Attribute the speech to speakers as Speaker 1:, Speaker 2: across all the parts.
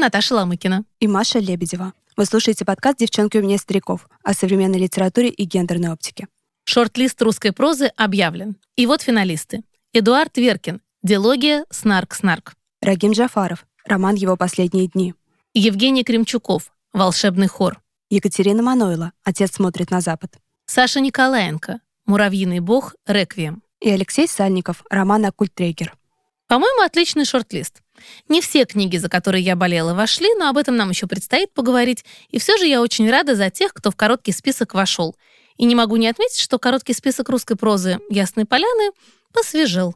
Speaker 1: Наташа Ламыкина.
Speaker 2: И Маша Лебедева. Вы слушаете подкаст «Девчонки у меня стариков» о современной литературе и гендерной оптике.
Speaker 1: Шорт-лист русской прозы объявлен. И вот финалисты. Эдуард Веркин. Диалогия «Снарк-снарк».
Speaker 2: Рагим Джафаров. Роман «Его последние дни».
Speaker 1: Евгений Кремчуков. Волшебный хор.
Speaker 2: Екатерина Манойла. Отец смотрит на запад.
Speaker 1: Саша Николаенко. Муравьиный бог. Реквием.
Speaker 2: И Алексей Сальников. Роман «Оккультрегер».
Speaker 1: По-моему, отличный шорт-лист. Не все книги, за которые я болела, вошли, но об этом нам еще предстоит поговорить. И все же я очень рада за тех, кто в короткий список вошел. И не могу не отметить, что короткий список русской прозы «Ясной поляны» посвежел.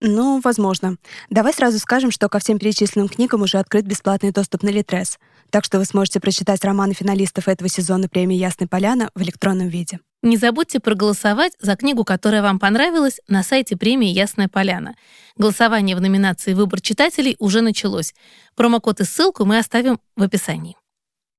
Speaker 2: Ну, возможно. Давай сразу скажем, что ко всем перечисленным книгам уже открыт бесплатный доступ на Литрес, так что вы сможете прочитать романы финалистов этого сезона премии «Ясная поляна» в электронном виде.
Speaker 1: Не забудьте проголосовать за книгу, которая вам понравилась, на сайте премии «Ясная поляна». Голосование в номинации «Выбор читателей» уже началось. Промокод и ссылку мы оставим в описании.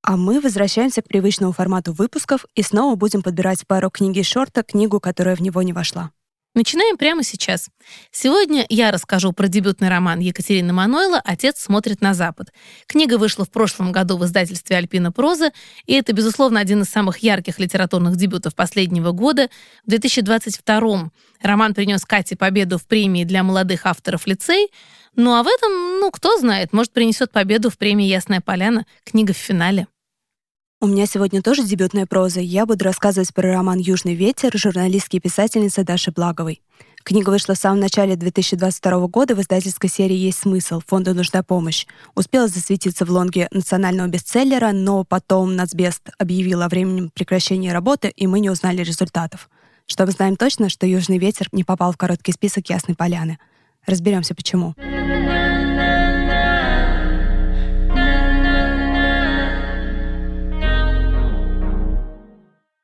Speaker 2: А мы возвращаемся к привычному формату выпусков и снова будем подбирать пару книги шорта, книгу, которая в него не вошла.
Speaker 1: Начинаем прямо сейчас. Сегодня я расскажу про дебютный роман Екатерины Манойла «Отец смотрит на Запад». Книга вышла в прошлом году в издательстве «Альпина проза», и это, безусловно, один из самых ярких литературных дебютов последнего года. В 2022 роман принес Кате победу в премии для молодых авторов лицей, ну а в этом, ну, кто знает, может, принесет победу в премии «Ясная поляна», книга в финале.
Speaker 2: У меня сегодня тоже дебютная проза. Я буду рассказывать про роман «Южный ветер» журналистки и писательницы Даши Благовой. Книга вышла в самом начале 2022 года в издательской серии «Есть смысл. Фонду нужна помощь». Успела засветиться в лонге национального бестселлера, но потом Нацбест объявил о временном прекращении работы, и мы не узнали результатов. Что мы знаем точно, что «Южный ветер» не попал в короткий список Ясной Поляны. Разберемся, почему.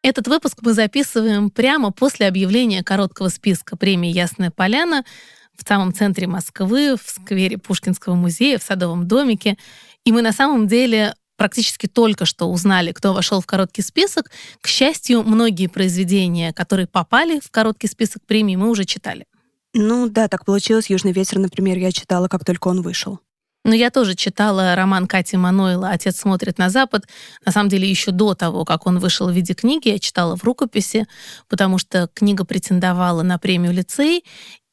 Speaker 1: Этот выпуск мы записываем прямо после объявления короткого списка премии «Ясная поляна» в самом центре Москвы, в сквере Пушкинского музея, в Садовом домике. И мы на самом деле практически только что узнали, кто вошел в короткий список. К счастью, многие произведения, которые попали в короткий список премии, мы уже читали.
Speaker 2: Ну да, так получилось. «Южный ветер», например, я читала, как только он вышел.
Speaker 1: Но я тоже читала роман Кати Манойла «Отец смотрит на Запад». На самом деле, еще до того, как он вышел в виде книги, я читала в рукописи, потому что книга претендовала на премию «Лицей»,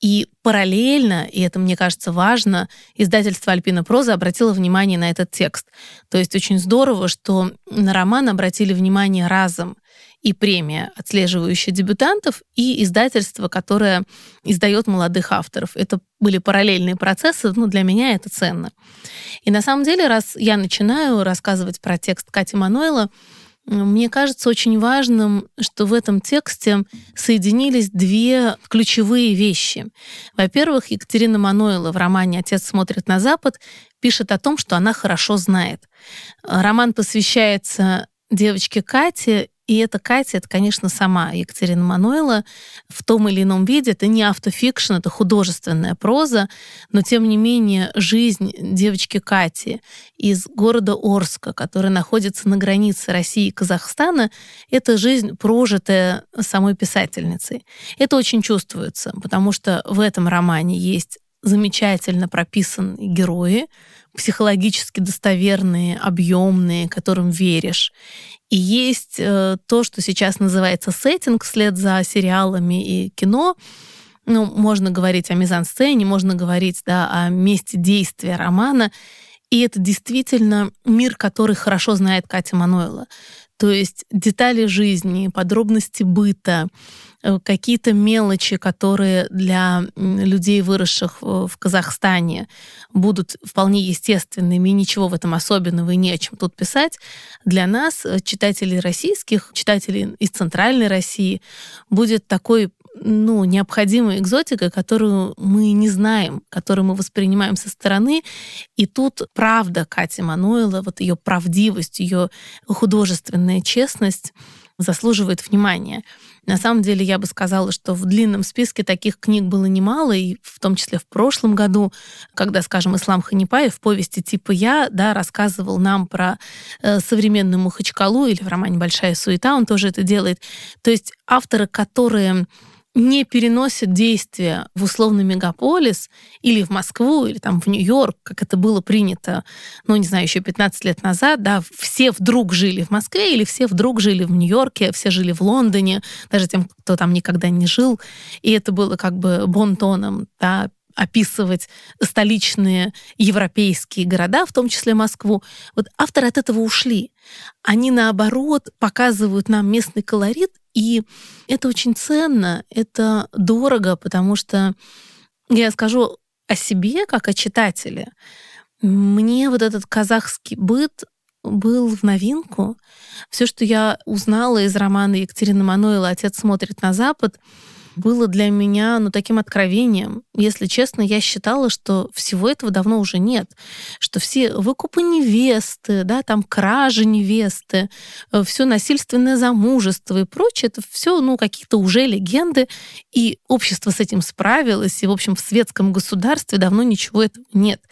Speaker 1: и параллельно, и это, мне кажется, важно, издательство «Альпина проза» обратило внимание на этот текст. То есть очень здорово, что на роман обратили внимание разом и премия, отслеживающая дебютантов, и издательство, которое издает молодых авторов. Это были параллельные процессы, но для меня это ценно. И на самом деле, раз я начинаю рассказывать про текст Кати Мануэла, мне кажется очень важным, что в этом тексте соединились две ключевые вещи. Во-первых, Екатерина Мануэла в романе «Отец смотрит на Запад» пишет о том, что она хорошо знает. Роман посвящается девочке Кате, и эта Катя, это, конечно, сама Екатерина Мануэла в том или ином виде. Это не автофикшн, это художественная проза, но, тем не менее, жизнь девочки Кати из города Орска, который находится на границе России и Казахстана, это жизнь, прожитая самой писательницей. Это очень чувствуется, потому что в этом романе есть замечательно прописанные герои, психологически достоверные, объемные, которым веришь. И есть э, то, что сейчас называется сеттинг вслед за сериалами и кино. Ну, можно говорить о мизансцене, можно говорить да, о месте действия романа. И это действительно мир, который хорошо знает Катя Мануэла. То есть детали жизни, подробности быта, какие-то мелочи, которые для людей, выросших в Казахстане, будут вполне естественными, и ничего в этом особенного и не о чем тут писать, для нас, э, читателей российских, читателей из Центральной России, будет такой ну, необходимой экзотикой, которую мы не знаем, которую мы воспринимаем со стороны. И тут правда Кати Мануэла, вот ее правдивость, ее художественная честность заслуживает внимания. На самом деле, я бы сказала, что в длинном списке таких книг было немало, и в том числе в прошлом году, когда, скажем, Ислам Ханипаев в повести типа «Я» да, рассказывал нам про э, современную Мухачкалу или в романе «Большая суета» он тоже это делает. То есть авторы, которые не переносит действия в условный мегаполис или в Москву, или там в Нью-Йорк, как это было принято, ну, не знаю, еще 15 лет назад, да, все вдруг жили в Москве или все вдруг жили в Нью-Йорке, все жили в Лондоне, даже тем, кто там никогда не жил, и это было как бы бонтоном, да, описывать столичные европейские города, в том числе Москву. Вот авторы от этого ушли. Они, наоборот, показывают нам местный колорит, и это очень ценно, это дорого, потому что я скажу о себе, как о читателе. Мне вот этот казахский быт был в новинку. Все, что я узнала из романа Екатерины Мануэла «Отец смотрит на Запад», было для меня ну, таким откровением. Если честно, я считала, что всего этого давно уже нет. Что все выкупы невесты, да, там кражи невесты, э, все насильственное замужество и прочее, это все ну, какие-то уже легенды, и общество с этим справилось, и, в общем, в светском государстве давно ничего этого нет.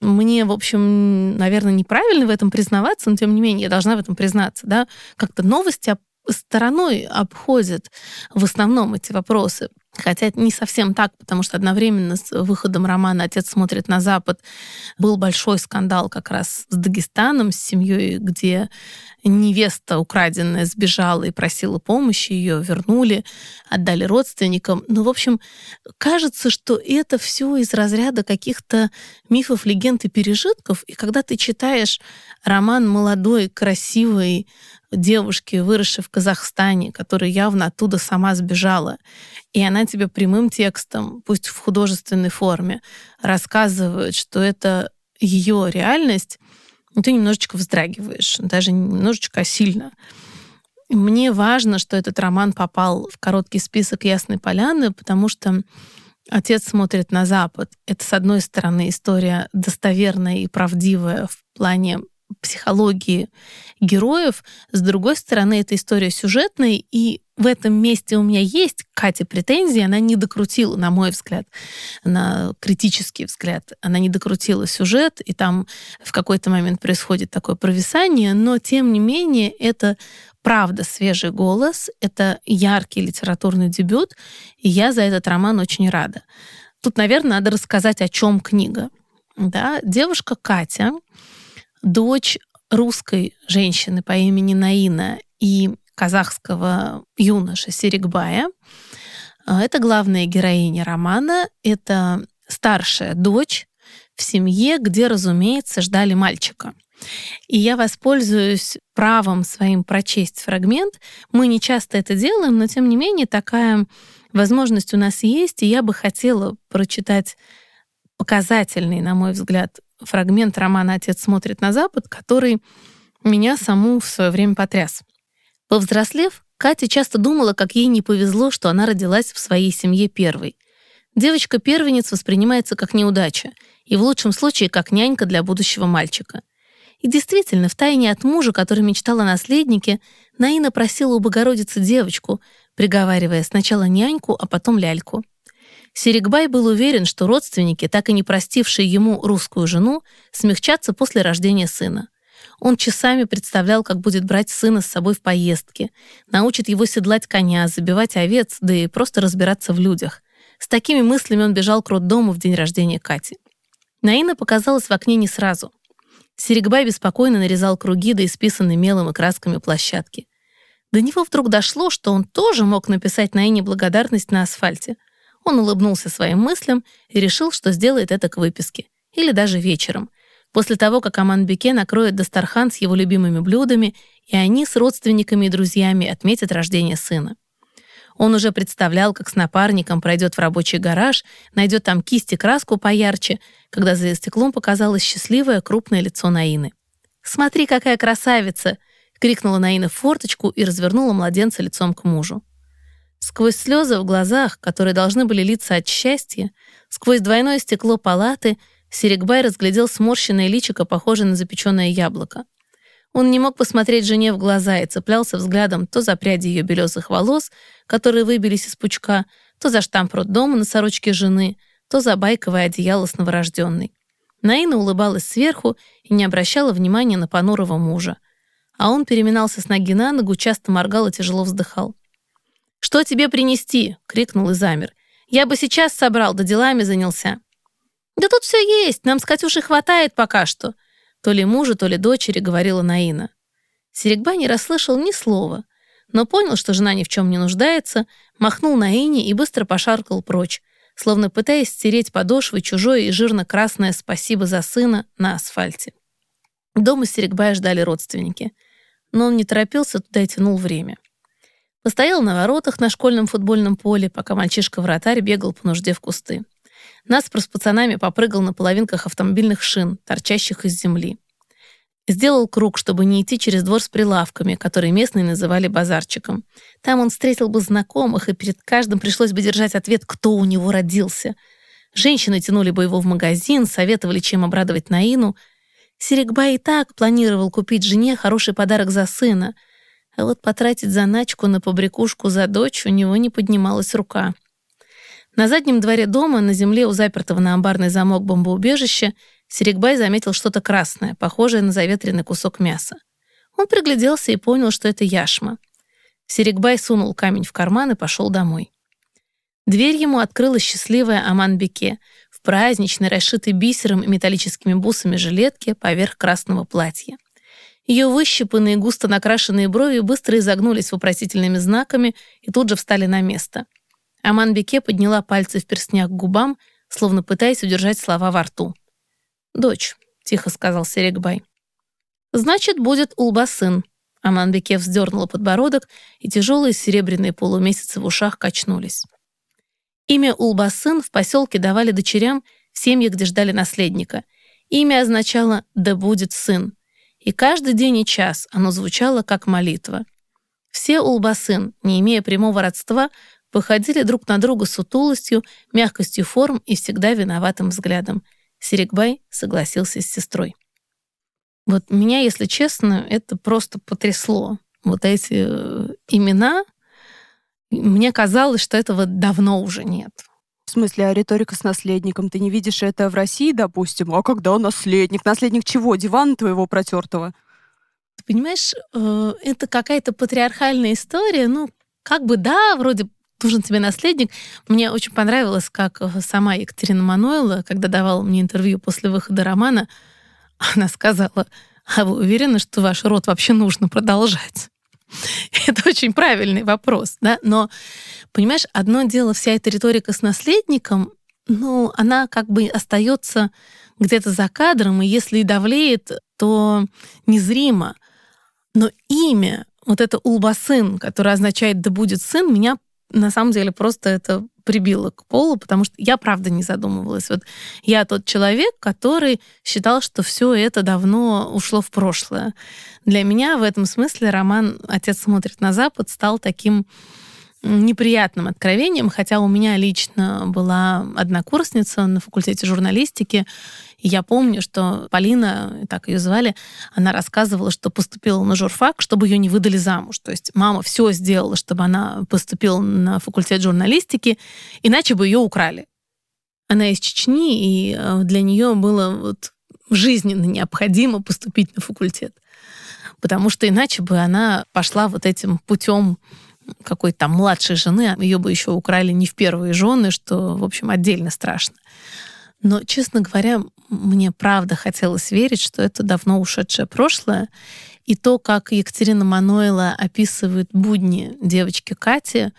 Speaker 1: Мне, в общем, наверное, неправильно в этом признаваться, но тем не менее я должна в этом признаться, да, как-то новости стороной обходят в основном эти вопросы. Хотя это не совсем так, потому что одновременно с выходом романа «Отец смотрит на Запад» был большой скандал как раз с Дагестаном, с семьей, где невеста украденная сбежала и просила помощи, ее вернули, отдали родственникам. Ну, в общем, кажется, что это все из разряда каких-то мифов, легенд и пережитков. И когда ты читаешь роман молодой, красивой, девушки, выросшей в Казахстане, которая явно оттуда сама сбежала, и она тебе прямым текстом, пусть в художественной форме, рассказывает, что это ее реальность, и ты немножечко вздрагиваешь, даже немножечко сильно. Мне важно, что этот роман попал в короткий список «Ясной поляны», потому что Отец смотрит на Запад. Это, с одной стороны, история достоверная и правдивая в плане психологии героев. С другой стороны, эта история сюжетная, и в этом месте у меня есть Кате претензии, она не докрутила, на мой взгляд, на критический взгляд, она не докрутила сюжет, и там в какой-то момент происходит такое провисание, но тем не менее это правда свежий голос, это яркий литературный дебют, и я за этот роман очень рада. Тут, наверное, надо рассказать, о чем книга. Да? Девушка Катя дочь русской женщины по имени Наина и казахского юноши Серикбая. А, это главная героиня романа. Это старшая дочь в семье, где, разумеется, ждали мальчика. И я воспользуюсь правом своим прочесть фрагмент. Мы не часто это делаем, но тем не менее такая возможность у нас есть, и я бы хотела прочитать показательный, на мой взгляд, фрагмент романа «Отец смотрит на Запад», который меня саму в свое время потряс. Повзрослев, Катя часто думала, как ей не повезло, что она родилась в своей семье первой. Девочка-первенец воспринимается как неудача, и в лучшем случае как нянька для будущего мальчика. И действительно, втайне от мужа, который мечтал о наследнике, Наина просила у Богородицы девочку, приговаривая сначала няньку, а потом ляльку. Серикбай был уверен, что родственники, так и не простившие ему русскую жену, смягчатся после рождения сына. Он часами представлял, как будет брать сына с собой в поездки, научит его седлать коня, забивать овец, да и просто разбираться в людях. С такими мыслями он бежал к роддому в день рождения Кати. Наина показалась в окне не сразу. Серегбай беспокойно нарезал круги до исписанной мелом и красками площадки. До него вдруг дошло, что он тоже мог написать Наине благодарность на асфальте. Он улыбнулся своим мыслям и решил, что сделает это к выписке. Или даже вечером. После того, как Аманбеке накроет Дастархан с его любимыми блюдами, и они с родственниками и друзьями отметят рождение сына. Он уже представлял, как с напарником пройдет в рабочий гараж, найдет там кисть и краску поярче, когда за стеклом показалось счастливое крупное лицо Наины. «Смотри, какая красавица!» — крикнула Наина в форточку и развернула младенца лицом к мужу. Сквозь слезы в глазах, которые должны были литься от счастья, сквозь двойное стекло палаты, Серегбай разглядел сморщенное личико, похожее на запеченное яблоко. Он не мог посмотреть жене в глаза и цеплялся взглядом то за пряди ее белесых волос, которые выбились из пучка, то за штамп роддома на сорочке жены, то за байковое одеяло с новорожденной. Наина улыбалась сверху и не обращала внимания на понурого мужа. А он переминался с ноги на ногу, часто моргал и тяжело вздыхал. «Что тебе принести?» — крикнул и замер. «Я бы сейчас собрал, да делами занялся». «Да тут все есть, нам с Катюшей хватает пока что», — то ли мужу, то ли дочери говорила Наина. Серегба не расслышал ни слова, но понял, что жена ни в чем не нуждается, махнул Наине и быстро пошаркал прочь, словно пытаясь стереть подошвы чужое и жирно-красное «спасибо за сына» на асфальте. Дома Серегбая ждали родственники, но он не торопился туда и тянул время. Постоял на воротах на школьном футбольном поле, пока мальчишка-вратарь бегал по нужде в кусты. Наспор с пацанами попрыгал на половинках автомобильных шин, торчащих из земли. Сделал круг, чтобы не идти через двор с прилавками, которые местные называли базарчиком. Там он встретил бы знакомых, и перед каждым пришлось бы держать ответ, кто у него родился. Женщины тянули бы его в магазин, советовали, чем обрадовать Наину. Серегба и так планировал купить жене хороший подарок за сына — а вот потратить заначку на побрякушку за дочь у него не поднималась рука. На заднем дворе дома, на земле у запертого на амбарный замок бомбоубежища, Серегбай заметил что-то красное, похожее на заветренный кусок мяса. Он пригляделся и понял, что это яшма. Серегбай сунул камень в карман и пошел домой. Дверь ему открыла счастливая Аман-Беке в праздничной, расшитой бисером и металлическими бусами жилетке поверх красного платья. Ее выщипанные, густо накрашенные брови быстро изогнулись вопросительными знаками и тут же встали на место. Аман Беке подняла пальцы в перстнях к губам, словно пытаясь удержать слова во рту. «Дочь», — тихо сказал Серегбай. «Значит, будет Улбасын». Аман Беке вздернула подбородок, и тяжелые серебряные полумесяцы в ушах качнулись. Имя Улбасын в поселке давали дочерям в семье, где ждали наследника. Имя означало «да будет сын», и каждый день и час оно звучало как молитва. Все улбасын, не имея прямого родства, походили друг на друга сутулостью, мягкостью форм и всегда виноватым взглядом. Серегбай согласился с сестрой. Вот меня, если честно, это просто потрясло. Вот эти э, имена, мне казалось, что этого давно уже нет.
Speaker 2: В смысле, а риторика с наследником? Ты не видишь это в России, допустим? А когда наследник? Наследник чего? Дивана твоего протертого?
Speaker 1: Ты понимаешь, э, это какая-то патриархальная история. Ну, как бы да, вроде нужен тебе наследник. Мне очень понравилось, как э, сама Екатерина Мануэла, когда давала мне интервью после выхода романа, она сказала, а вы уверены, что ваш род вообще нужно продолжать? Это очень правильный вопрос, да, но, понимаешь, одно дело вся эта риторика с наследником, ну, она как бы остается где-то за кадром, и если и давлеет, то незримо. Но имя, вот это Улбасын, которое означает «да будет сын», меня на самом деле просто это прибило к полу, потому что я правда не задумывалась. Вот я тот человек, который считал, что все это давно ушло в прошлое. Для меня в этом смысле роман «Отец смотрит на Запад» стал таким неприятным откровением, хотя у меня лично была однокурсница на факультете журналистики, и я помню, что Полина, так ее звали, она рассказывала, что поступила на журфак, чтобы ее не выдали замуж. То есть мама все сделала, чтобы она поступила на факультет журналистики, иначе бы ее украли. Она из Чечни, и э, для нее было вот жизненно необходимо поступить на факультет. Потому что иначе бы она пошла вот этим путем какой-то там младшей жены, ее бы еще украли не в первые жены, что, в общем, отдельно страшно. Но, честно говоря, мне правда хотелось верить, что это давно ушедшее прошлое. И то, как Екатерина Мануэла описывает будни девочки Кати,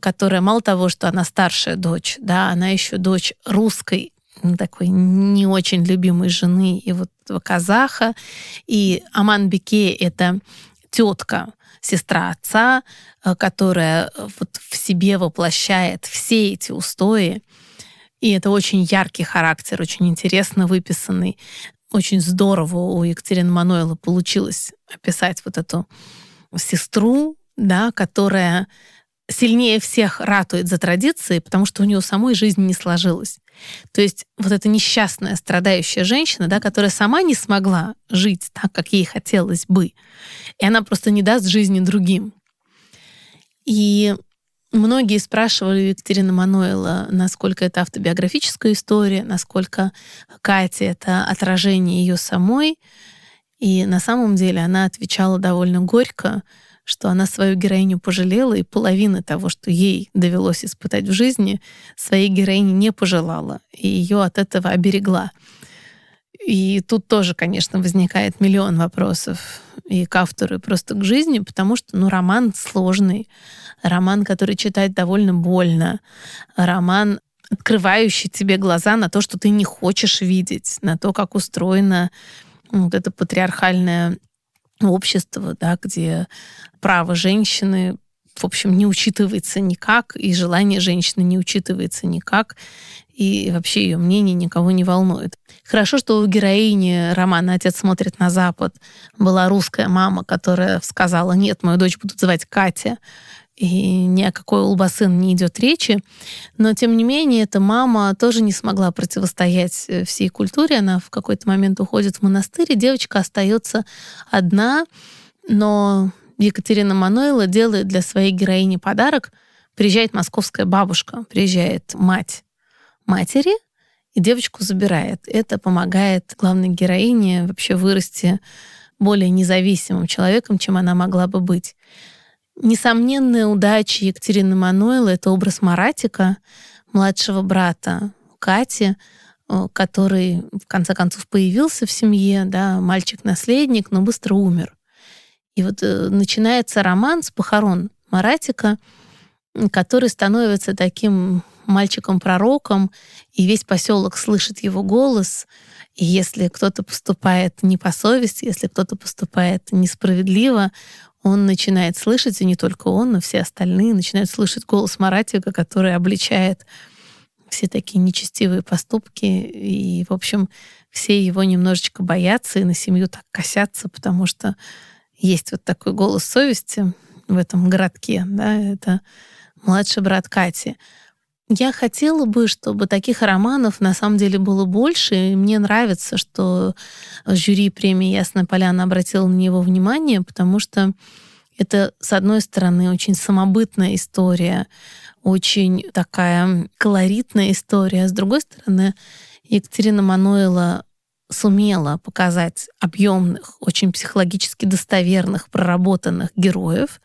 Speaker 1: которая мало того, что она старшая дочь, да, она еще дочь русской такой не очень любимой жены и вот казаха. И Аман Беке — это тетка сестра отца, которая э, вот в себе воплощает все эти устои. И это очень яркий характер, очень интересно выписанный. Очень здорово у Екатерины Мануэла получилось описать вот эту сестру, да, которая сильнее всех ратует за традиции, потому что у нее самой жизнь не сложилась. То есть вот эта несчастная, страдающая женщина, да, которая сама не смогла жить так, как ей хотелось бы, и она просто не даст жизни другим. И многие спрашивали Екатерина Мануэла, насколько это автобиографическая история, насколько Катя — это отражение ее самой. И на самом деле она отвечала довольно горько, что она свою героиню пожалела, и половины того, что ей довелось испытать в жизни, своей героине не пожелала, и ее от этого оберегла. И тут тоже, конечно, возникает миллион вопросов и к автору, и просто к жизни, потому что, ну, роман сложный, роман, который читать довольно больно, роман, открывающий тебе глаза на то, что ты не хочешь видеть, на то, как устроено вот это патриархальное общество, да, где право женщины в общем, не учитывается никак, и желание женщины не учитывается никак, и вообще ее мнение никого не волнует. Хорошо, что у героини романа «Отец смотрит на Запад» была русская мама, которая сказала, нет, мою дочь будут звать Катя, и ни о какой улбасын не идет речи. Но, тем не менее, эта мама тоже не смогла противостоять э, всей культуре. Она в какой-то момент уходит в монастырь, и девочка остается одна, но Екатерина Мануэла делает для своей героини подарок. Приезжает московская бабушка, приезжает мать матери, и девочку забирает. Это помогает главной героине вообще вырасти более независимым человеком, чем она могла бы быть. Несомненная удача Екатерины Мануэла — это образ Маратика, младшего брата Кати, э, который в конце концов появился в семье, да, мальчик-наследник, но быстро умер. И вот э, начинается роман с похорон Маратика, который становится таким мальчиком-пророком, и весь поселок слышит его голос. И если кто-то поступает не по совести, если кто-то поступает несправедливо, он начинает слышать, и не только он, но все остальные начинают слышать голос Маратика, который обличает все такие нечестивые поступки. И, в общем, все его немножечко боятся и на семью так косятся, потому что есть вот такой голос совести в этом городке, да, это младший брат Кати. Я хотела бы, чтобы таких романов на самом деле было больше. И мне нравится, что жюри премии «Ясная поляна» обратила на него внимание, потому что это, с одной стороны, очень самобытная история, очень такая колоритная история. А с другой стороны, Екатерина Мануэла сумела показать объемных, очень психологически достоверных, проработанных героев.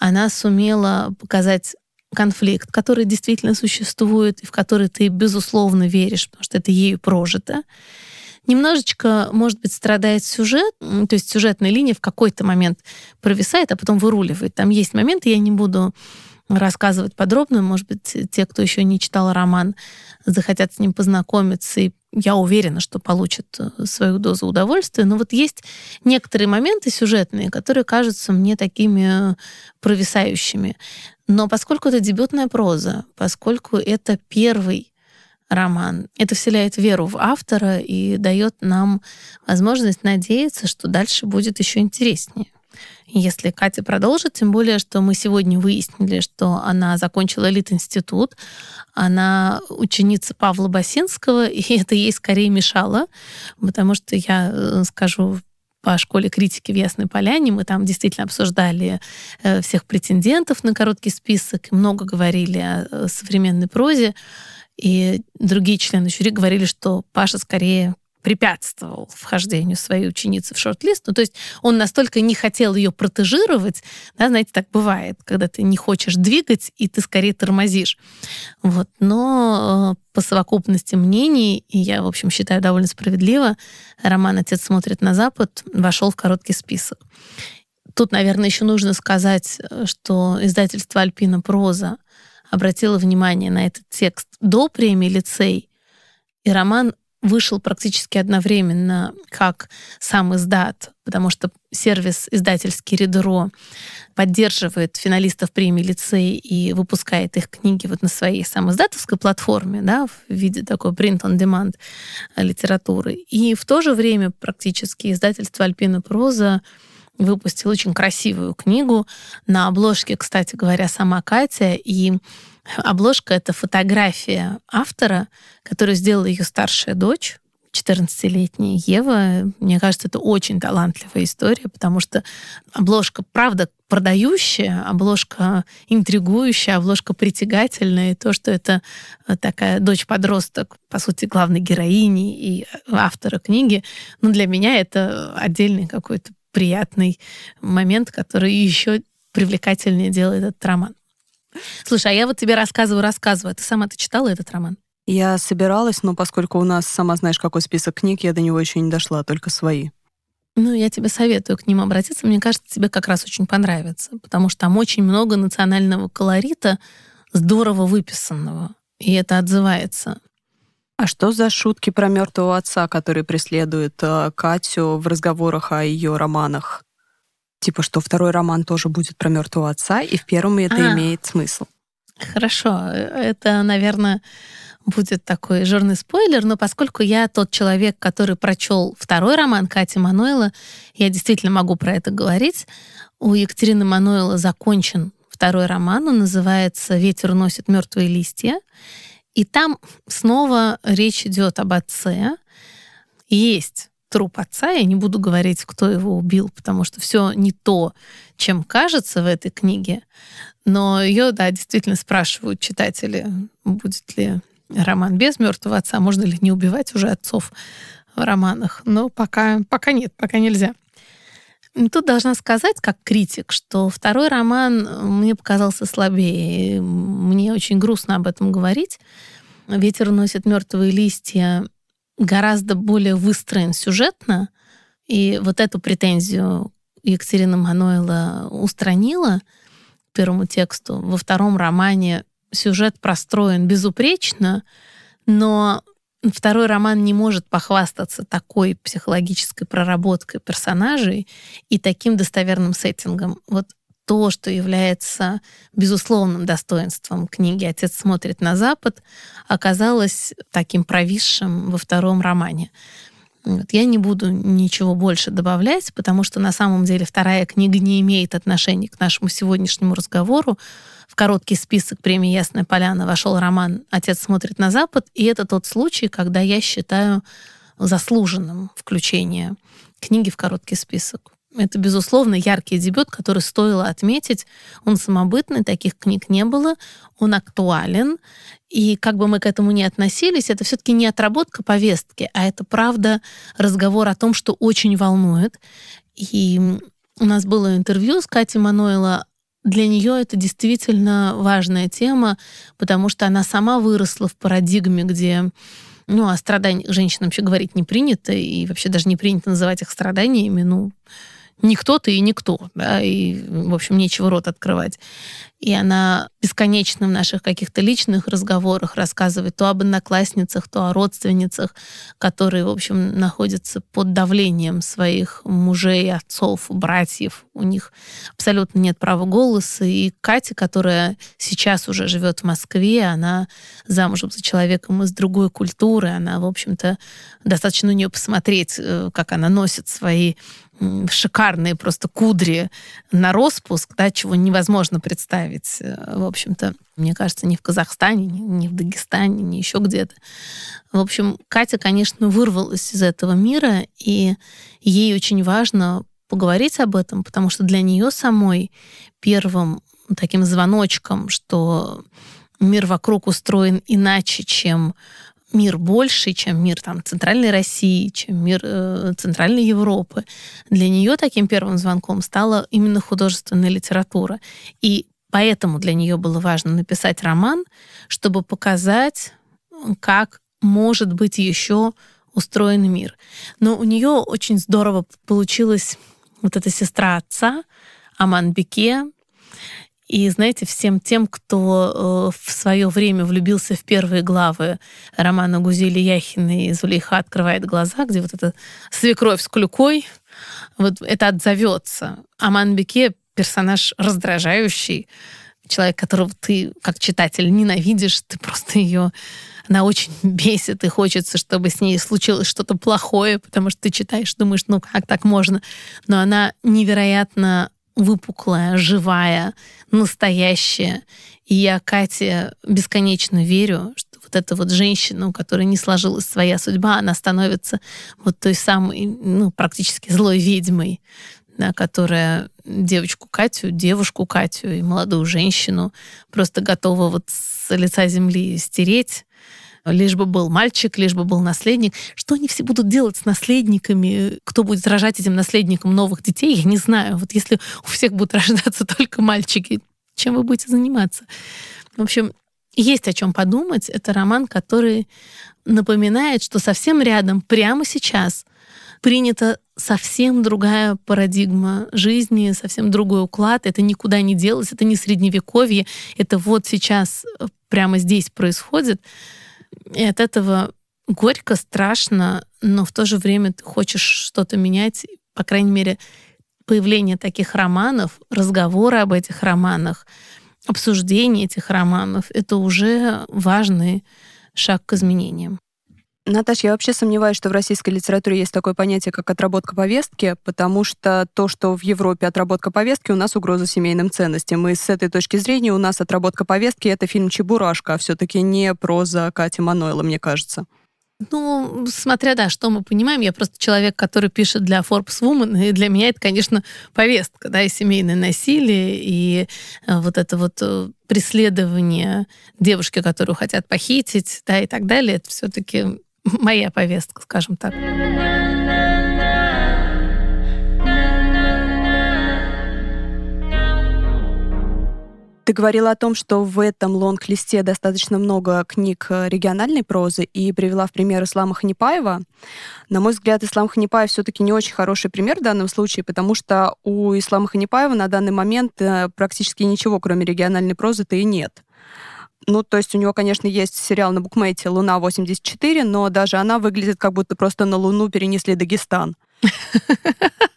Speaker 1: Она сумела показать конфликт, который действительно существует и в который ты, безусловно, веришь, потому что это ею прожито. Немножечко, может быть, страдает сюжет, то есть сюжетная линия в какой-то момент провисает, а потом выруливает. Там есть моменты, я не буду рассказывать подробно. Может быть, те, кто еще не читал роман, захотят с ним познакомиться, и я уверена, что получат э, свою дозу удовольствия. Но вот есть некоторые моменты сюжетные, которые кажутся мне такими провисающими. Но поскольку это дебютная проза, поскольку это первый роман, это вселяет веру в автора и дает нам возможность надеяться, что дальше будет еще интереснее. Если Катя продолжит, тем более, что мы сегодня выяснили, что она закончила элит-институт, она ученица Павла Басинского, и это ей скорее мешало, потому что я э, скажу по школе критики в Ясной Поляне. Мы там действительно обсуждали э, всех претендентов на короткий список, много говорили о э, современной прозе. И другие члены жюри говорили, что Паша скорее препятствовал вхождению своей ученицы в шорт-лист. Ну, то есть он настолько не хотел ее протежировать, да, знаете, так бывает, когда ты не хочешь двигать, и ты скорее тормозишь. Вот. Но э, по совокупности мнений, и я, в общем, считаю довольно справедливо, роман «Отец смотрит на Запад» вошел в короткий список. Тут, наверное, еще нужно сказать, э, что издательство «Альпина Проза» обратило внимание на этот текст до премии «Лицей», и роман вышел практически одновременно как сам издат, потому что сервис издательский Редеро поддерживает финалистов премии лицей и выпускает их книги вот на своей самоиздатовской платформе, да, в виде такой print-on-demand литературы. И в то же время практически издательство Альпина Проза выпустил очень красивую книгу. На обложке, кстати говоря, сама Катя, и Обложка — это фотография автора, которую сделала ее старшая дочь, 14-летняя Ева. Мне кажется, это очень талантливая история, потому что обложка, правда, продающая, обложка интригующая, обложка притягательная, и то, что это такая дочь-подросток, по сути, главной героини и автора книги, ну, для меня это отдельный какой-то приятный момент, который еще привлекательнее делает этот роман. Слушай, а я вот тебе рассказываю, рассказываю. Ты сама ты читала этот роман?
Speaker 2: Я собиралась, но поскольку у нас, сама знаешь, какой список книг, я до него еще не дошла, только свои.
Speaker 1: Ну, я тебе советую к ним обратиться. Мне кажется, тебе как раз очень понравится, потому что там очень много национального колорита, здорово выписанного, и это отзывается.
Speaker 2: А что за шутки про мертвого отца, который преследует э, Катю в разговорах о ее романах? Типа, что второй роман тоже будет про мертвого отца, и в первом это а, имеет смысл.
Speaker 1: Хорошо, это, наверное, будет такой жирный спойлер, но поскольку я тот человек, который прочел второй роман Кати Мануэла, я действительно могу про это говорить. У Екатерины Мануэла закончен второй роман, он называется «Ветер носит мертвые листья». И там снова речь идет об отце. Есть труп отца, я не буду говорить, кто его убил, потому что все не то, чем кажется в этой книге. Но ее, да, действительно спрашивают читатели, будет ли роман без мертвого отца, можно ли не убивать уже отцов в романах. Но пока, пока нет, пока нельзя. Тут должна сказать, как критик, что второй роман мне показался слабее. Мне очень грустно об этом говорить. «Ветер носит мертвые листья» гораздо более выстроен сюжетно, и вот эту претензию Екатерина Мануэла устранила первому тексту. Во втором романе сюжет простроен безупречно, но второй роман не может похвастаться такой психологической проработкой персонажей и таким достоверным сеттингом. Вот то, что является безусловным достоинством книги «Отец смотрит на Запад», оказалось таким провисшим во втором романе. Вот. Я не буду ничего больше добавлять, потому что на самом деле вторая книга не имеет отношения к нашему сегодняшнему разговору. В короткий список премии «Ясная поляна» вошел роман «Отец смотрит на Запад», и это тот случай, когда я считаю заслуженным включение книги в короткий список. Это, безусловно, яркий дебют, который стоило отметить. Он самобытный, таких книг не было, он актуален. И как бы мы к этому ни относились, это все-таки не отработка повестки, а это правда разговор о том, что очень волнует. И у нас было интервью с Катей Мануэла. Для нее это действительно важная тема, потому что она сама выросла в парадигме, где ну, о страданиях женщин вообще говорить не принято, и вообще даже не принято называть их страданиями. Ну, никто ты и никто, да, и, в общем, нечего рот открывать. И она бесконечно в наших каких-то личных разговорах рассказывает то об одноклассницах, то о родственницах, которые, в общем, находятся под давлением своих мужей, отцов, братьев. У них абсолютно нет права голоса. И Катя, которая сейчас уже живет в Москве, она замужем за человеком из другой культуры, она, в общем-то, достаточно на нее посмотреть, э, как она носит свои шикарные просто кудри на распуск, да, чего невозможно представить, э, в общем-то, мне кажется, ни в Казахстане, ни в Дагестане, ни еще где-то. В общем, Катя, конечно, вырвалась из этого мира, и ей очень важно поговорить об этом, потому что для нее самой первым таким звоночком, что мир вокруг устроен иначе, чем мир больше, чем мир там, Центральной России, чем мир э, Центральной Европы. Для нее таким первым звонком стала именно художественная литература. И поэтому для нее было важно написать роман, чтобы показать, как может быть еще устроен мир. Но у нее очень здорово получилась вот эта сестра отца, Аман Беке, и, знаете, всем тем, кто э, в свое время влюбился в первые главы романа Гузели Яхиной «Зулейха открывает глаза», где вот эта свекровь с клюкой, вот это отзовется. Аман Беке — персонаж раздражающий, человек, которого ты, как читатель, ненавидишь, ты просто ее она очень бесит, и хочется, чтобы с ней случилось что-то плохое, потому что ты читаешь, думаешь, ну как так можно? Но она невероятно выпуклая, живая, настоящая. И я Кате бесконечно верю, что вот эта вот женщина, у которой не сложилась своя судьба, она становится вот той самой, ну, практически злой ведьмой, да, которая девочку Катю, девушку Катю и молодую женщину просто готова вот с лица земли стереть, лишь бы был мальчик, лишь бы был наследник. Что они все будут делать с наследниками? Кто будет рожать этим наследникам новых детей? Я не знаю. Вот если у всех будут рождаться только мальчики, чем вы будете заниматься? В общем, есть о чем подумать. Это роман, который напоминает, что совсем рядом, прямо сейчас, принята совсем другая парадигма жизни, совсем другой уклад. Это никуда не делось, это не средневековье, это вот сейчас, э, прямо здесь происходит. И от этого горько, страшно, но в то же время ты хочешь что-то менять. По крайней мере, появление таких романов, разговоры об этих романах, обсуждение этих романов — это уже важный шаг к изменениям.
Speaker 2: Наташа, я вообще сомневаюсь, что в российской литературе есть такое понятие, как отработка повестки, потому что то, что в Европе отработка повестки, у нас угроза семейным ценностям. И с этой точки зрения у нас отработка повестки — это фильм «Чебурашка», а все таки не проза Кати Манойла, мне кажется.
Speaker 1: Ну, смотря, да, что мы понимаем. Я просто человек, который пишет для Forbes Woman, и для меня это, конечно, повестка, да, и семейное насилие, и э, вот это вот э, преследование девушки, которую хотят похитить, да, и так далее, это все-таки моя повестка, скажем так.
Speaker 2: Ты говорила о том, что в этом лонг-листе достаточно много книг э, региональной прозы и привела в пример Ислама Ханипаева. На мой взгляд, Ислам Ханипаев все-таки не очень хороший пример в данном случае, потому что у Ислама Ханипаева на данный момент э, практически ничего, кроме региональной прозы-то и нет. Ну, то есть у него, конечно, есть сериал на букмейте «Луна-84», но даже она выглядит, как будто просто на Луну перенесли Дагестан.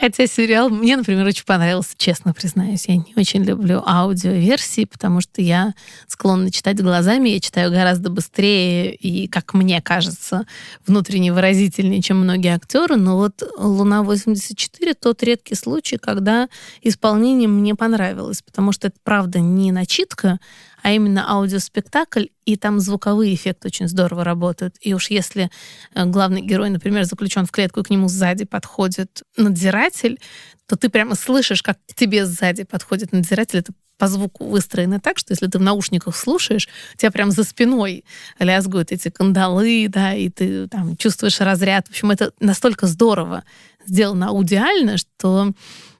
Speaker 1: Хотя сериал мне, например, очень понравился, честно признаюсь. Я не очень люблю аудиоверсии, потому что я склонна читать глазами. Я читаю гораздо быстрее и, как мне кажется, внутренне выразительнее, чем многие актеры. Но вот «Луна-84» — тот редкий случай, когда исполнение мне понравилось, потому что это, правда, не начитка, а именно аудиоспектакль, и там звуковые эффекты очень здорово работают. И уж если э, главный герой, например, заключен в клетку, и к нему сзади подходит надзиратель, то ты прямо слышишь, как к тебе сзади подходит надзиратель. Это по звуку выстроено так, что если ты в наушниках слушаешь, у тебя прям за спиной лязгают эти кандалы, да, и ты там чувствуешь разряд. В общем, это настолько здорово сделано аудиально, что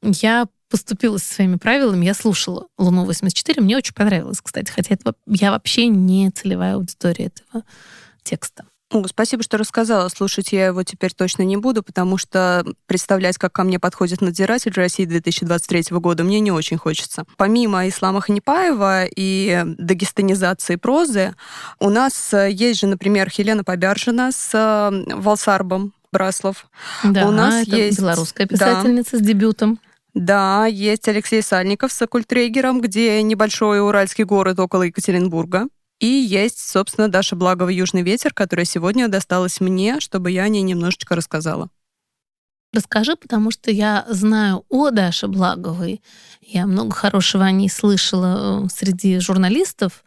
Speaker 1: я поступила со своими правилами, я слушала «Луну-84», мне очень понравилось, кстати, хотя это, я вообще не целевая аудитория этого текста.
Speaker 2: О, спасибо, что рассказала. Слушать я его теперь точно не буду, потому что представлять, как ко мне подходит надзиратель России 2023 года, мне не очень хочется. Помимо Ислама Ханипаева и дагестанизации прозы, у нас есть же, например, Хелена Побяржина с э, Валсарбом Браслов.
Speaker 1: Да, у нас это есть белорусская писательница да. с дебютом.
Speaker 2: Да, есть Алексей Сальников с Оккультрегером, где небольшой уральский город около Екатеринбурга. И есть, собственно, Даша Благова «Южный ветер», которая сегодня досталась мне, чтобы я о ней немножечко рассказала.
Speaker 1: Расскажи, потому что я знаю о Даше Благовой. Я много хорошего о ней слышала э, среди журналистов,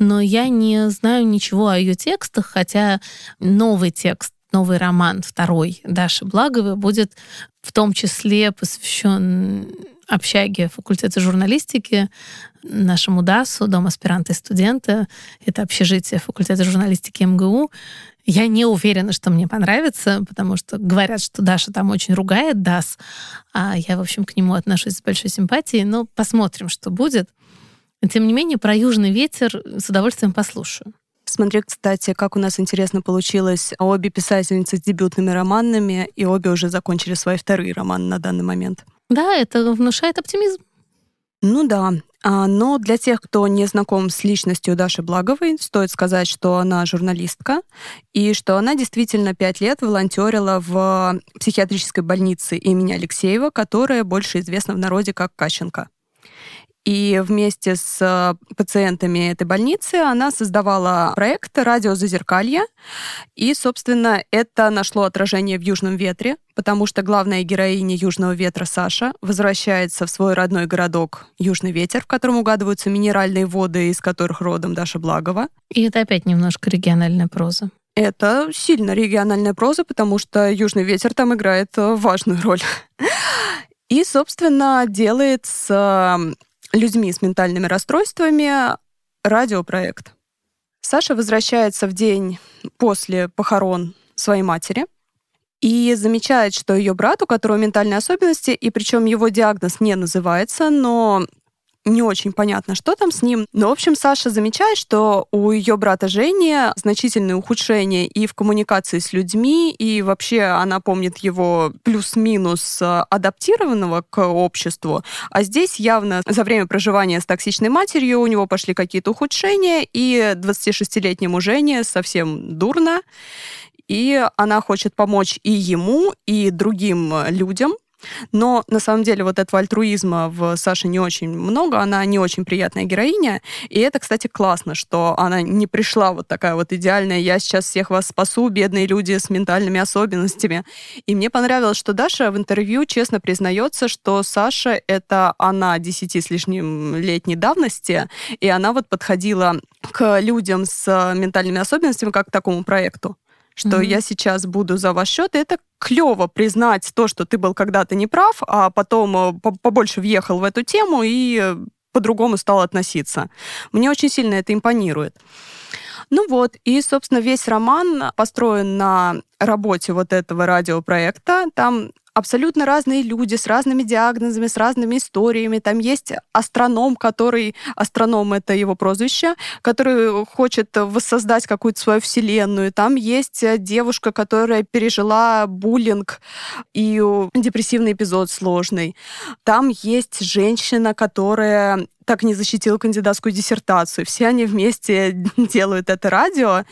Speaker 1: но я не знаю ничего о ее текстах, хотя новый текст новый роман, второй Даши Благовой, будет в том числе посвящен общаге факультета журналистики, нашему ДАСу, Дом аспиранта и студента. Это общежитие факультета журналистики МГУ. Я не уверена, что мне понравится, потому что говорят, что Даша там очень ругает ДАС, а я, в общем, к нему отношусь с большой симпатией, но посмотрим, что будет. Тем не менее, про «Южный ветер» с удовольствием послушаю.
Speaker 2: Смотри, кстати, как у нас интересно получилось. Обе писательницы с дебютными романами, и обе уже закончили свои вторые романы на данный момент.
Speaker 1: Да, это внушает оптимизм.
Speaker 2: Ну да. А, но для тех, кто не знаком с личностью Даши Благовой, стоит сказать, что она журналистка, и что она действительно пять лет волонтерила в психиатрической больнице имени Алексеева, которая больше известна в народе как Кащенко. И вместе с э, пациентами этой больницы она создавала проект «Радио Зазеркалье». И, собственно, это нашло отражение в «Южном ветре», потому что главная героиня «Южного ветра» Саша возвращается в свой родной городок Южный ветер, в котором угадываются минеральные воды, из которых родом Даша Благова.
Speaker 1: И это опять немножко региональная проза.
Speaker 2: Это сильно региональная проза, потому что Южный ветер там играет э, важную роль. И, собственно, делает с людьми с ментальными расстройствами радиопроект. Саша возвращается в день после похорон своей матери и замечает, что ее брат, у которого ментальные особенности, и причем его диагноз не называется, но не очень понятно, что там с ним. Но, в общем, Саша замечает, что у ее брата Жени значительные ухудшения и в коммуникации с людьми, и вообще она помнит его плюс-минус э, адаптированного к обществу. А здесь явно за время проживания с токсичной матерью у него пошли какие-то ухудшения, и 26-летнему Жене совсем дурно. И она хочет помочь и ему, и другим людям, но на самом деле вот этого альтруизма в Саше не очень много, она не очень приятная героиня. И это, кстати, классно, что она не пришла вот такая вот идеальная, я сейчас всех вас спасу, бедные люди с ментальными особенностями. И мне понравилось, что Даша в интервью честно признается, что Саша — это она 10 с лишним летней давности, и она вот подходила к людям с ментальными особенностями как к такому проекту что mm-hmm. я сейчас буду за ваш счет. И это клево признать то, что ты был когда-то неправ, а потом э, побольше въехал в эту тему и по-другому стал относиться. Мне очень сильно это импонирует. Ну вот, и, собственно, весь роман построен на работе вот этого радиопроекта. Там абсолютно разные люди с разными диагнозами, с разными историями. Там есть астроном, который... Астроном — это его прозвище, который хочет воссоздать какую-то свою вселенную. Там есть девушка, которая пережила буллинг и депрессивный эпизод сложный. Там есть женщина, которая так не защитил кандидатскую диссертацию. Все они вместе делают это радио,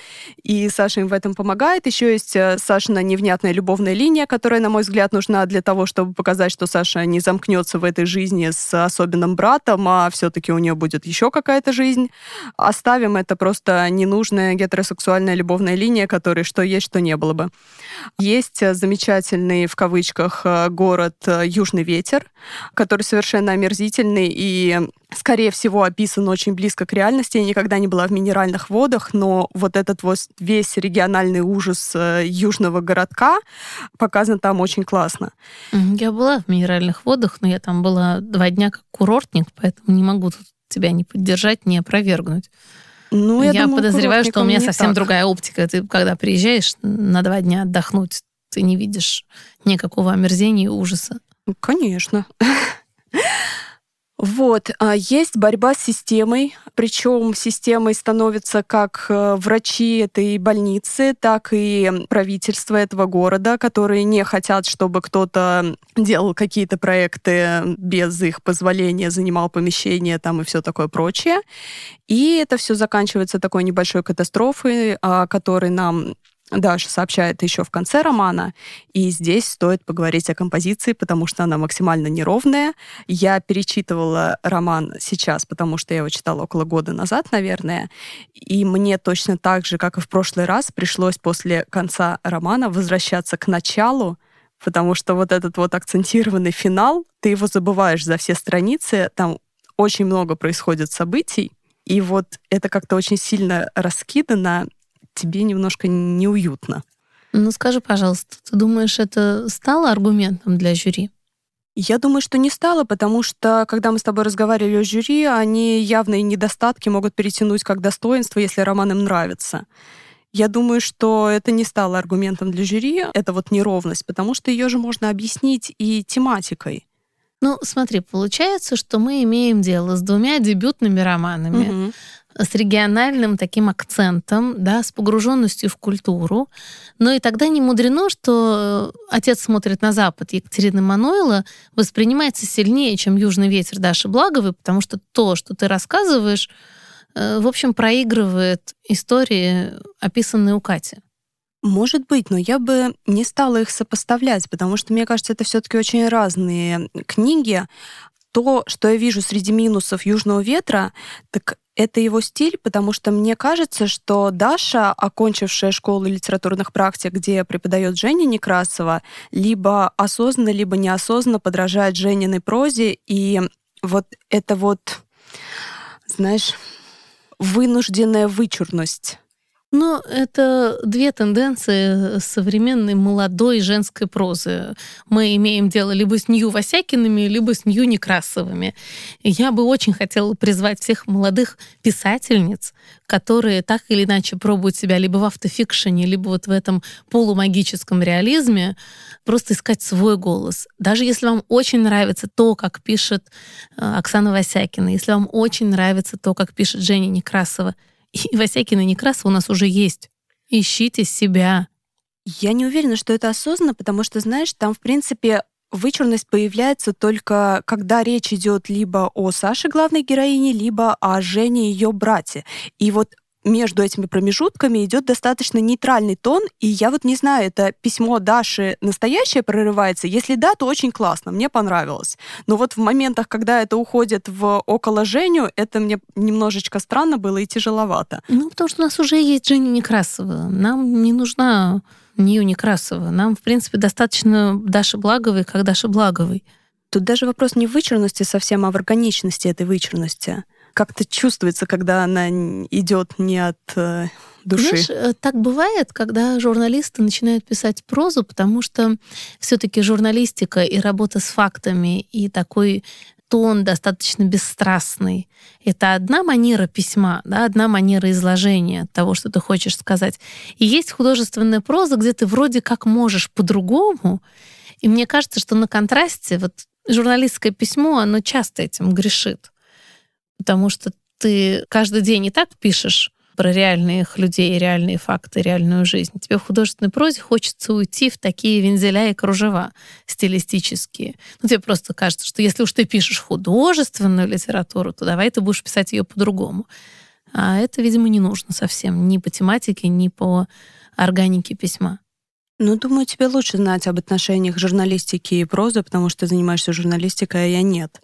Speaker 2: и Саша им в этом помогает. Еще есть э, Сашина невнятная любовная линия, которая, на мой взгляд, нужна для того, чтобы показать, что Саша не замкнется в этой жизни с особенным братом, а все-таки у нее будет еще какая-то жизнь. Оставим это просто ненужная гетеросексуальная любовная линия, которой что есть, что не было бы. Есть э, замечательный, в кавычках, э, город Южный ветер, который совершенно омерзительный и скорее всего, описан очень близко к реальности. Я никогда не была в минеральных водах, но вот этот вот весь региональный ужас э, южного городка показан там очень классно.
Speaker 1: Я была в минеральных водах, но я там была два дня как курортник, поэтому не могу тут тебя не поддержать, не опровергнуть. Ну, я я думаю, подозреваю, что у меня совсем так. другая оптика. Ты когда приезжаешь на два дня отдохнуть, ты не видишь никакого омерзения и ужаса.
Speaker 2: Конечно. Вот, а есть борьба с системой, причем системой становятся как э, врачи этой больницы, так и правительство этого города, которые не хотят, чтобы кто-то делал какие-то проекты без их позволения, занимал помещение там и все такое прочее. И это все заканчивается такой небольшой катастрофой, о которой нам Даша сообщает еще в конце романа, и здесь стоит поговорить о композиции, потому что она максимально неровная. Я перечитывала роман сейчас, потому что я его читала около года назад, наверное, и мне точно так же, как и в прошлый раз, пришлось после конца романа возвращаться к началу, потому что вот этот вот акцентированный финал, ты его забываешь за все страницы, там очень много происходит событий, и вот это как-то очень сильно раскидано, тебе немножко неуютно.
Speaker 1: Ну скажи, пожалуйста, ты думаешь, это стало аргументом для жюри?
Speaker 2: Я думаю, что не стало, потому что, когда мы с тобой разговаривали о жюри, они явные недостатки могут перетянуть как достоинство, если роман им нравится. Я думаю, что это не стало аргументом для жюри, это вот неровность, потому что ее же можно объяснить и тематикой.
Speaker 1: Ну, смотри, получается, что мы имеем дело с двумя дебютными романами. Угу с региональным таким акцентом, да, с погруженностью в культуру. Но и тогда не мудрено, что «Отец смотрит на Запад» Екатерины Мануэла воспринимается сильнее, чем «Южный ветер» Даши Благовой, потому что то, что ты рассказываешь, э, в общем, проигрывает истории, описанные у Кати.
Speaker 2: Может быть, но я бы не стала их сопоставлять, потому что, мне кажется, это все-таки очень разные книги. То, что я вижу среди минусов «Южного ветра», так это его стиль, потому что мне кажется, что Даша, окончившая школу литературных практик, где преподает Женя Некрасова, либо осознанно, либо неосознанно подражает Жениной прозе, и вот это вот, знаешь, вынужденная вычурность
Speaker 1: Ну, это две тенденции современной молодой женской прозы. Мы имеем дело либо с Нью Васякиными, либо с Нью Некрасовыми. Я бы очень хотела призвать всех молодых писательниц, которые так или иначе пробуют себя либо в автофикшене, либо вот в этом полумагическом реализме, просто искать свой голос. Даже если вам очень нравится то, как пишет э, Оксана Васякина, если вам очень нравится то, как пишет Женя Некрасова, и Васякин и Некрасов у нас уже есть. Ищите себя.
Speaker 2: Я не уверена, что это осознанно, потому что, знаешь, там, в принципе, вычурность появляется только когда речь идет либо о Саше, главной героине, либо о Жене, ее брате. И вот между этими промежутками идет достаточно нейтральный тон, и я вот не знаю, это письмо Даши настоящее прорывается. Если да, то очень классно, мне понравилось. Но вот в моментах, когда это уходит в около Женю, это мне немножечко странно было и тяжеловато.
Speaker 1: Ну, потому что у нас уже есть Женя Некрасова. Нам не нужна Нию Некрасова. Нам, в принципе, достаточно Даши Благовой, как Даши Благовой.
Speaker 2: Тут даже вопрос не в вычурности совсем, а в органичности этой вычурности как-то чувствуется, когда она идет не от э, души.
Speaker 1: Знаешь, э, так бывает, когда журналисты начинают писать прозу, потому что все-таки журналистика и работа с фактами и такой тон достаточно бесстрастный. Это одна манера письма, да, одна манера изложения того, что ты хочешь сказать. И есть художественная проза, где ты вроде как можешь по-другому. И мне кажется, что на контрасте вот журналистское письмо, оно часто этим грешит потому что ты каждый день и так пишешь про реальных людей, реальные факты, реальную жизнь. Тебе в художественной прозе хочется уйти в такие вензеля и кружева стилистические. Ну, тебе просто кажется, что если уж ты пишешь художественную литературу, то давай ты будешь писать ее по-другому. А это, видимо, не нужно совсем ни по тематике, ни по органике письма.
Speaker 2: Ну, думаю, тебе лучше знать об отношениях журналистики и прозы, потому что ты занимаешься журналистикой, а я нет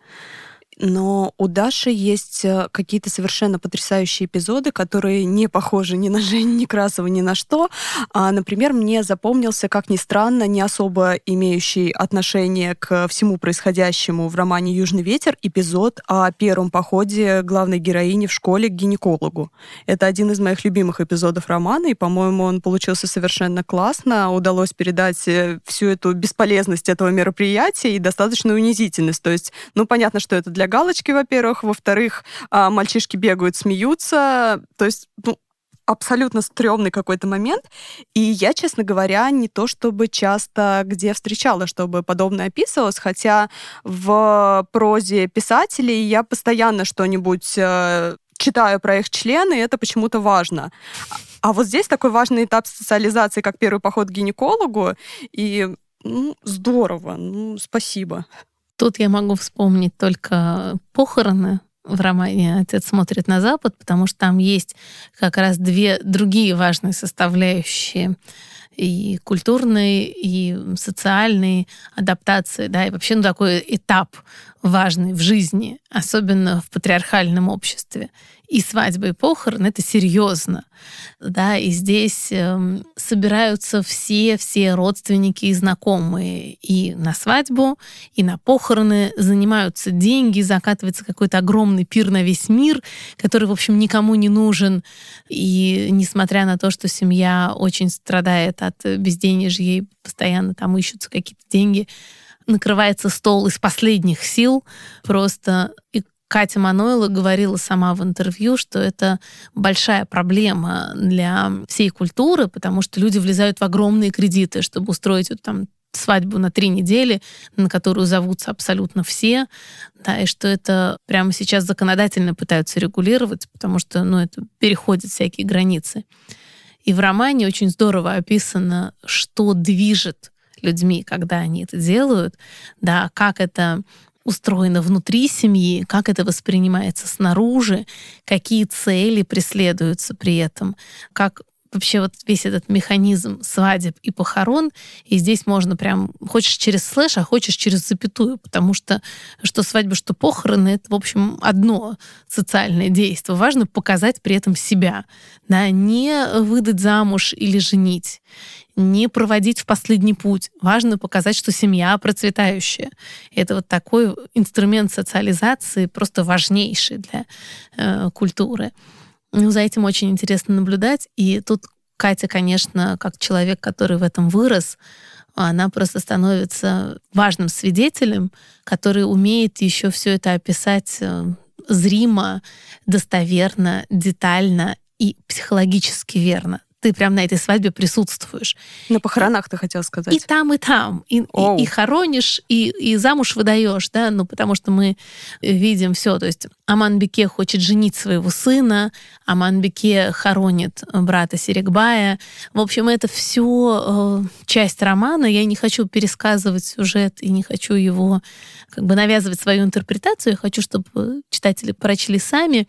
Speaker 2: но у Даши есть э, какие-то совершенно потрясающие эпизоды, которые не похожи ни на Женю Некрасова, ни на что. А, например, мне запомнился, как ни странно, не особо имеющий отношение к всему происходящему в романе «Южный ветер» эпизод о первом походе главной героини в школе к гинекологу. Это один из моих любимых эпизодов романа, и, по-моему, он получился совершенно классно. Удалось передать э, всю эту бесполезность этого мероприятия и достаточно унизительность. То есть, ну, понятно, что это для галочки, во-первых. Во-вторых, а, мальчишки бегают, смеются. То есть, ну, абсолютно стрёмный какой-то момент. И я, честно говоря, не то чтобы часто где встречала, чтобы подобное описывалось, хотя в прозе писателей я постоянно что-нибудь э, читаю про их члены, и это почему-то важно. А вот здесь такой важный этап социализации, как первый поход к гинекологу, и ну, здорово, ну, спасибо.
Speaker 1: Тут я могу вспомнить только похороны в романе «Отец смотрит на Запад», потому что там есть как раз две другие важные составляющие и культурные, и социальные адаптации, да, и вообще ну, такой этап важный в жизни, особенно в патриархальном обществе и свадьба, и похорон — это серьезно. Да, и здесь э, собираются все-все родственники и знакомые и на свадьбу, и на похороны, занимаются деньги, закатывается какой-то огромный пир на весь мир, который, в общем, никому не нужен. И несмотря на то, что семья очень страдает от безденежья, и постоянно там ищутся какие-то деньги, накрывается стол из последних сил просто. И Катя Манойла говорила сама в интервью, что это большая проблема для всей культуры, потому что люди влезают в огромные кредиты, чтобы устроить вот там свадьбу на три недели, на которую зовутся абсолютно все, да, и что это прямо сейчас законодательно пытаются регулировать, потому что, ну, это переходит всякие границы. И в романе очень здорово описано, что движет людьми, когда они это делают, да, как это устроено внутри семьи, как это воспринимается снаружи, какие цели преследуются при этом, как вообще вот весь этот механизм свадеб и похорон, и здесь можно прям, хочешь через слэш, а хочешь через запятую, потому что что свадьба, что похороны, это, в общем, одно социальное действие. Важно показать при этом себя, да, не выдать замуж или женить, не проводить в последний путь. Важно показать, что семья процветающая. Это вот такой инструмент социализации просто важнейший для э, культуры. Ну, за этим очень интересно наблюдать. И тут Катя, конечно, как человек, который в этом вырос, она просто становится важным свидетелем, который умеет еще все это описать э, зримо, достоверно, детально и психологически верно ты прям на этой свадьбе присутствуешь.
Speaker 2: На похоронах ты хотел сказать.
Speaker 1: И там, и там. И, и, и хоронишь, и, и замуж выдаешь, да, ну, потому что мы видим все. То есть Аман Беке хочет женить своего сына, Аман Беке хоронит брата Серегбая. В общем, это все э, часть романа. Я не хочу пересказывать сюжет и не хочу его как бы навязывать свою интерпретацию. Я хочу, чтобы читатели прочли сами.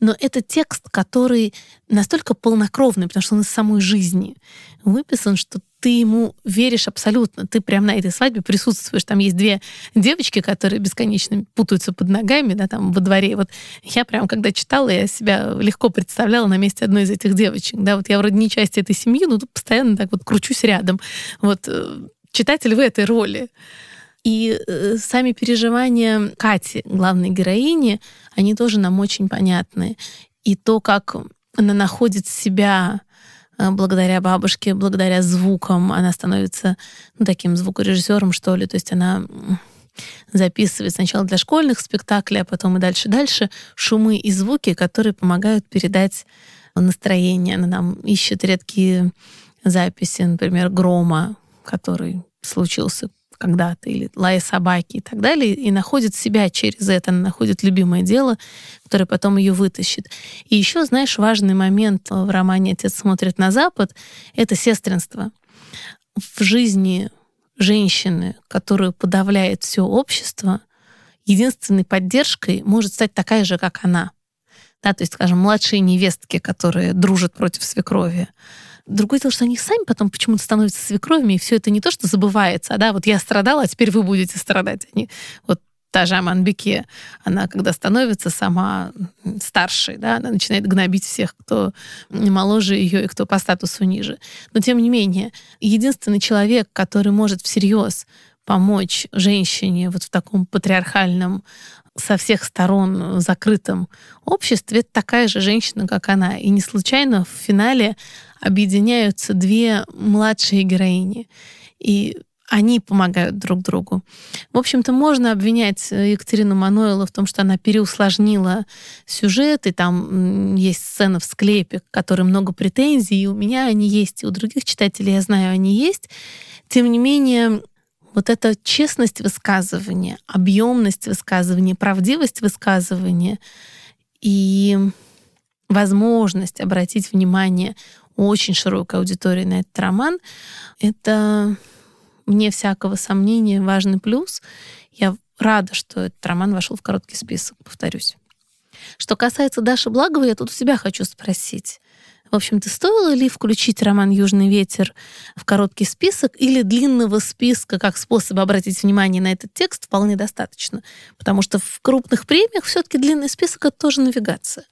Speaker 1: Но это текст, который настолько полнокровный, потому что он из самой жизни выписан, что ты ему веришь абсолютно. Ты прям на этой свадьбе присутствуешь. Там есть две девочки, которые бесконечно путаются под ногами, да, там во дворе. Вот я прям, когда читала, я себя легко представляла на месте одной из этих девочек. Да, вот я вроде не часть этой семьи, но тут постоянно так вот кручусь рядом. Вот э, читатель в этой роли. И э, сами переживания Кати, главной героини, они тоже нам очень понятны. И то, как она находит себя э, благодаря бабушке, благодаря звукам, она становится ну, таким звукорежиссером, что ли. То есть она записывает сначала для школьных спектаклей, а потом и дальше-дальше шумы и звуки, которые помогают передать настроение. Она нам ищет редкие записи, например, грома, который случился когда-то, или лая собаки и так далее, и находит себя через это, она находит любимое дело, которое потом ее вытащит. И еще, знаешь, важный момент в романе «Отец смотрит на Запад» — это сестринство. В жизни женщины, которую подавляет все общество, единственной поддержкой может стать такая же, как она. Да, то есть, скажем, младшие невестки, которые дружат против свекрови, Другое дело, что они сами потом почему-то становятся свекровями, и все это не то, что забывается, а да, вот я страдала, а теперь вы будете страдать. Они, вот та же Аманбеке, она когда становится сама старшей, да, она начинает гнобить всех, кто моложе ее и кто по статусу ниже. Но тем не менее, единственный человек, который может всерьез помочь женщине вот в таком патриархальном со всех сторон закрытом обществе, это такая же женщина, как она. И не случайно в финале объединяются две младшие героини. И они помогают друг другу. В общем-то, можно обвинять Екатерину Мануэлу в том, что она переусложнила сюжет, и там есть сцена в склепе, к которой много претензий, и у меня они есть, и у других читателей, я знаю, они есть. Тем не менее, вот эта честность высказывания, объемность высказывания, правдивость высказывания и возможность обратить внимание очень широкой аудитории на этот роман, это, вне всякого сомнения, важный плюс. Я рада, что этот роман вошел в короткий список, повторюсь. Что касается Даши Благовой, я тут у себя хочу спросить. В общем-то, стоило ли включить роман «Южный ветер» в короткий список или длинного списка как способ обратить внимание на этот текст вполне достаточно? Потому что в крупных премиях все-таки длинный список — это тоже навигация.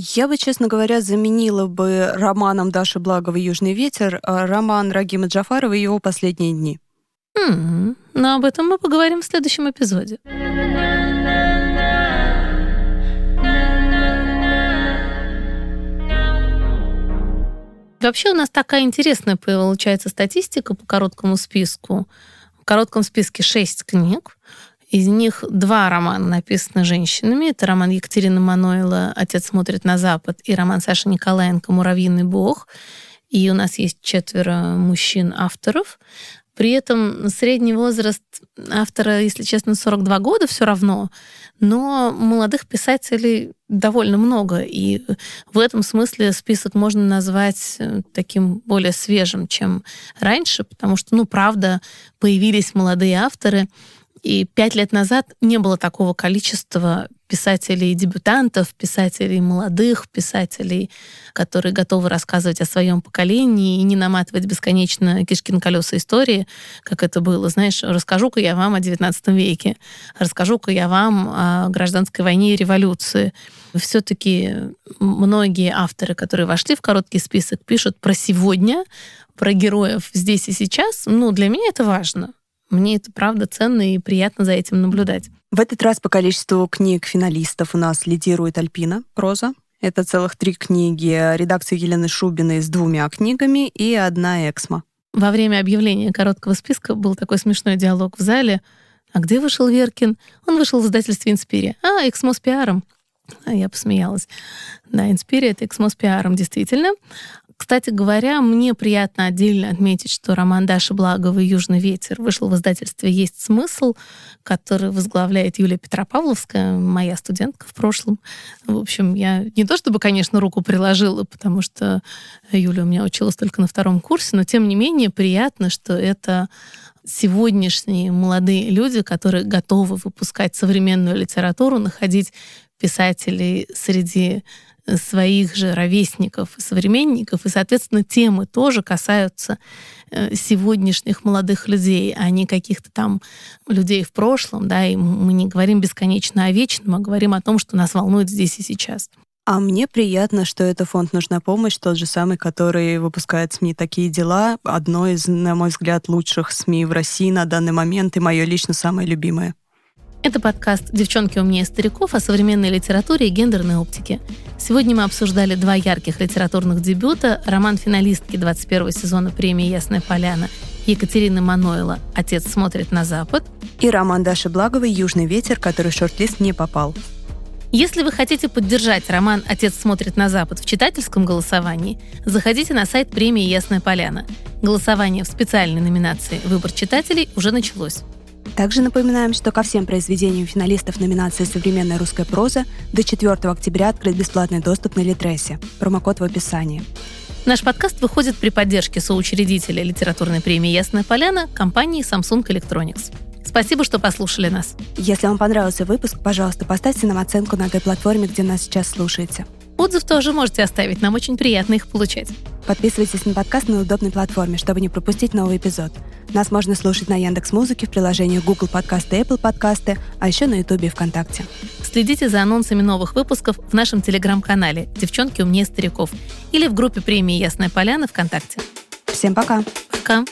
Speaker 2: Я бы, честно говоря, заменила бы романом Даши Благовой «Южный ветер» а роман Рагима Джафарова и его «Последние дни».
Speaker 1: Mm-hmm. Но об этом мы поговорим в следующем эпизоде. Вообще у нас такая интересная получается статистика по короткому списку. В коротком списке шесть книг. Из них два романа написаны женщинами. Это роман Екатерины Мануэла «Отец смотрит на Запад» и роман Саши Николаенко «Муравьиный бог». И у нас есть четверо мужчин-авторов. При этом средний возраст автора, если честно, 42 года все равно, но молодых писателей довольно много, и в этом смысле список можно назвать э, таким более свежим, чем раньше, потому что, ну, правда, появились молодые авторы, и пять лет назад не было такого количества писателей-дебютантов, писателей молодых, писателей, которые готовы рассказывать о своем поколении и не наматывать бесконечно кишки на колеса истории, как это было. Знаешь, расскажу-ка я вам о XIX веке, расскажу-ка я вам о гражданской войне и революции. Все-таки многие авторы, которые вошли в короткий список, пишут про сегодня, про героев здесь и сейчас. Ну, для меня это важно. Мне это правда ценно и приятно за этим наблюдать.
Speaker 2: В этот раз по количеству книг финалистов у нас лидирует Альпина, проза. Это целых три книги редакции Елены Шубиной с двумя книгами и одна «Эксмо».
Speaker 1: Во время объявления короткого списка был такой смешной диалог в зале. А где вышел Веркин? Он вышел в издательстве «Инспирия». А, «Эксмо» с пиаром. А я посмеялась. Да, «Инспирия» — это «Эксмо» с пиаром, действительно. Кстати говоря, мне приятно отдельно отметить, что роман Даши Благовой «Южный ветер» вышел в издательстве «Есть смысл», который возглавляет Юлия Петропавловская, моя студентка в прошлом. В общем, я не то чтобы, конечно, руку приложила, потому что Юля у меня училась только на втором курсе, но тем не менее приятно, что это сегодняшние молодые люди, которые готовы выпускать современную литературу, находить писателей среди своих же ровесников и современников, и, соответственно, темы тоже касаются э, сегодняшних молодых людей, а не каких-то там людей в прошлом, да, и мы не говорим бесконечно о вечном, а говорим о том, что нас волнует здесь и сейчас.
Speaker 2: А мне приятно, что это фонд «Нужна помощь», тот же самый, который выпускает СМИ «Такие дела», одно из, на мой взгляд, лучших СМИ в России на данный момент и мое лично самое любимое.
Speaker 1: Это подкаст «Девчонки умнее стариков» о современной литературе и гендерной оптике. Сегодня мы обсуждали два ярких литературных дебюта, роман финалистки 21 сезона премии «Ясная поляна» Екатерины Маноила «Отец смотрит на запад»
Speaker 2: и роман Даши Благовой «Южный ветер», который в шорт-лист не попал.
Speaker 1: Если вы хотите поддержать роман «Отец смотрит на Запад» в читательском голосовании, заходите на сайт премии «Ясная поляна». Голосование в специальной номинации «Выбор читателей» уже началось.
Speaker 2: Также напоминаем, что ко всем произведениям финалистов номинации «Современная русская проза» до 4 октября открыт бесплатный доступ на Литресе. Промокод в описании.
Speaker 1: Наш подкаст выходит при поддержке соучредителя литературной премии «Ясная поляна» компании Samsung Electronics. Спасибо, что послушали нас.
Speaker 2: Если вам понравился выпуск, пожалуйста, поставьте нам оценку на той платформе, где нас сейчас слушаете.
Speaker 1: Отзыв тоже можете оставить, нам очень приятно их получать.
Speaker 2: Подписывайтесь на подкаст на удобной платформе, чтобы не пропустить новый эпизод. Нас можно слушать на Яндекс Музыке в приложении Google Подкасты и Apple Подкасты, а еще на Ютубе и ВКонтакте.
Speaker 1: Следите за анонсами новых выпусков в нашем телеграм-канале «Девчонки умнее стариков» или в группе премии «Ясная поляна» ВКонтакте.
Speaker 2: Всем пока!
Speaker 1: Пока!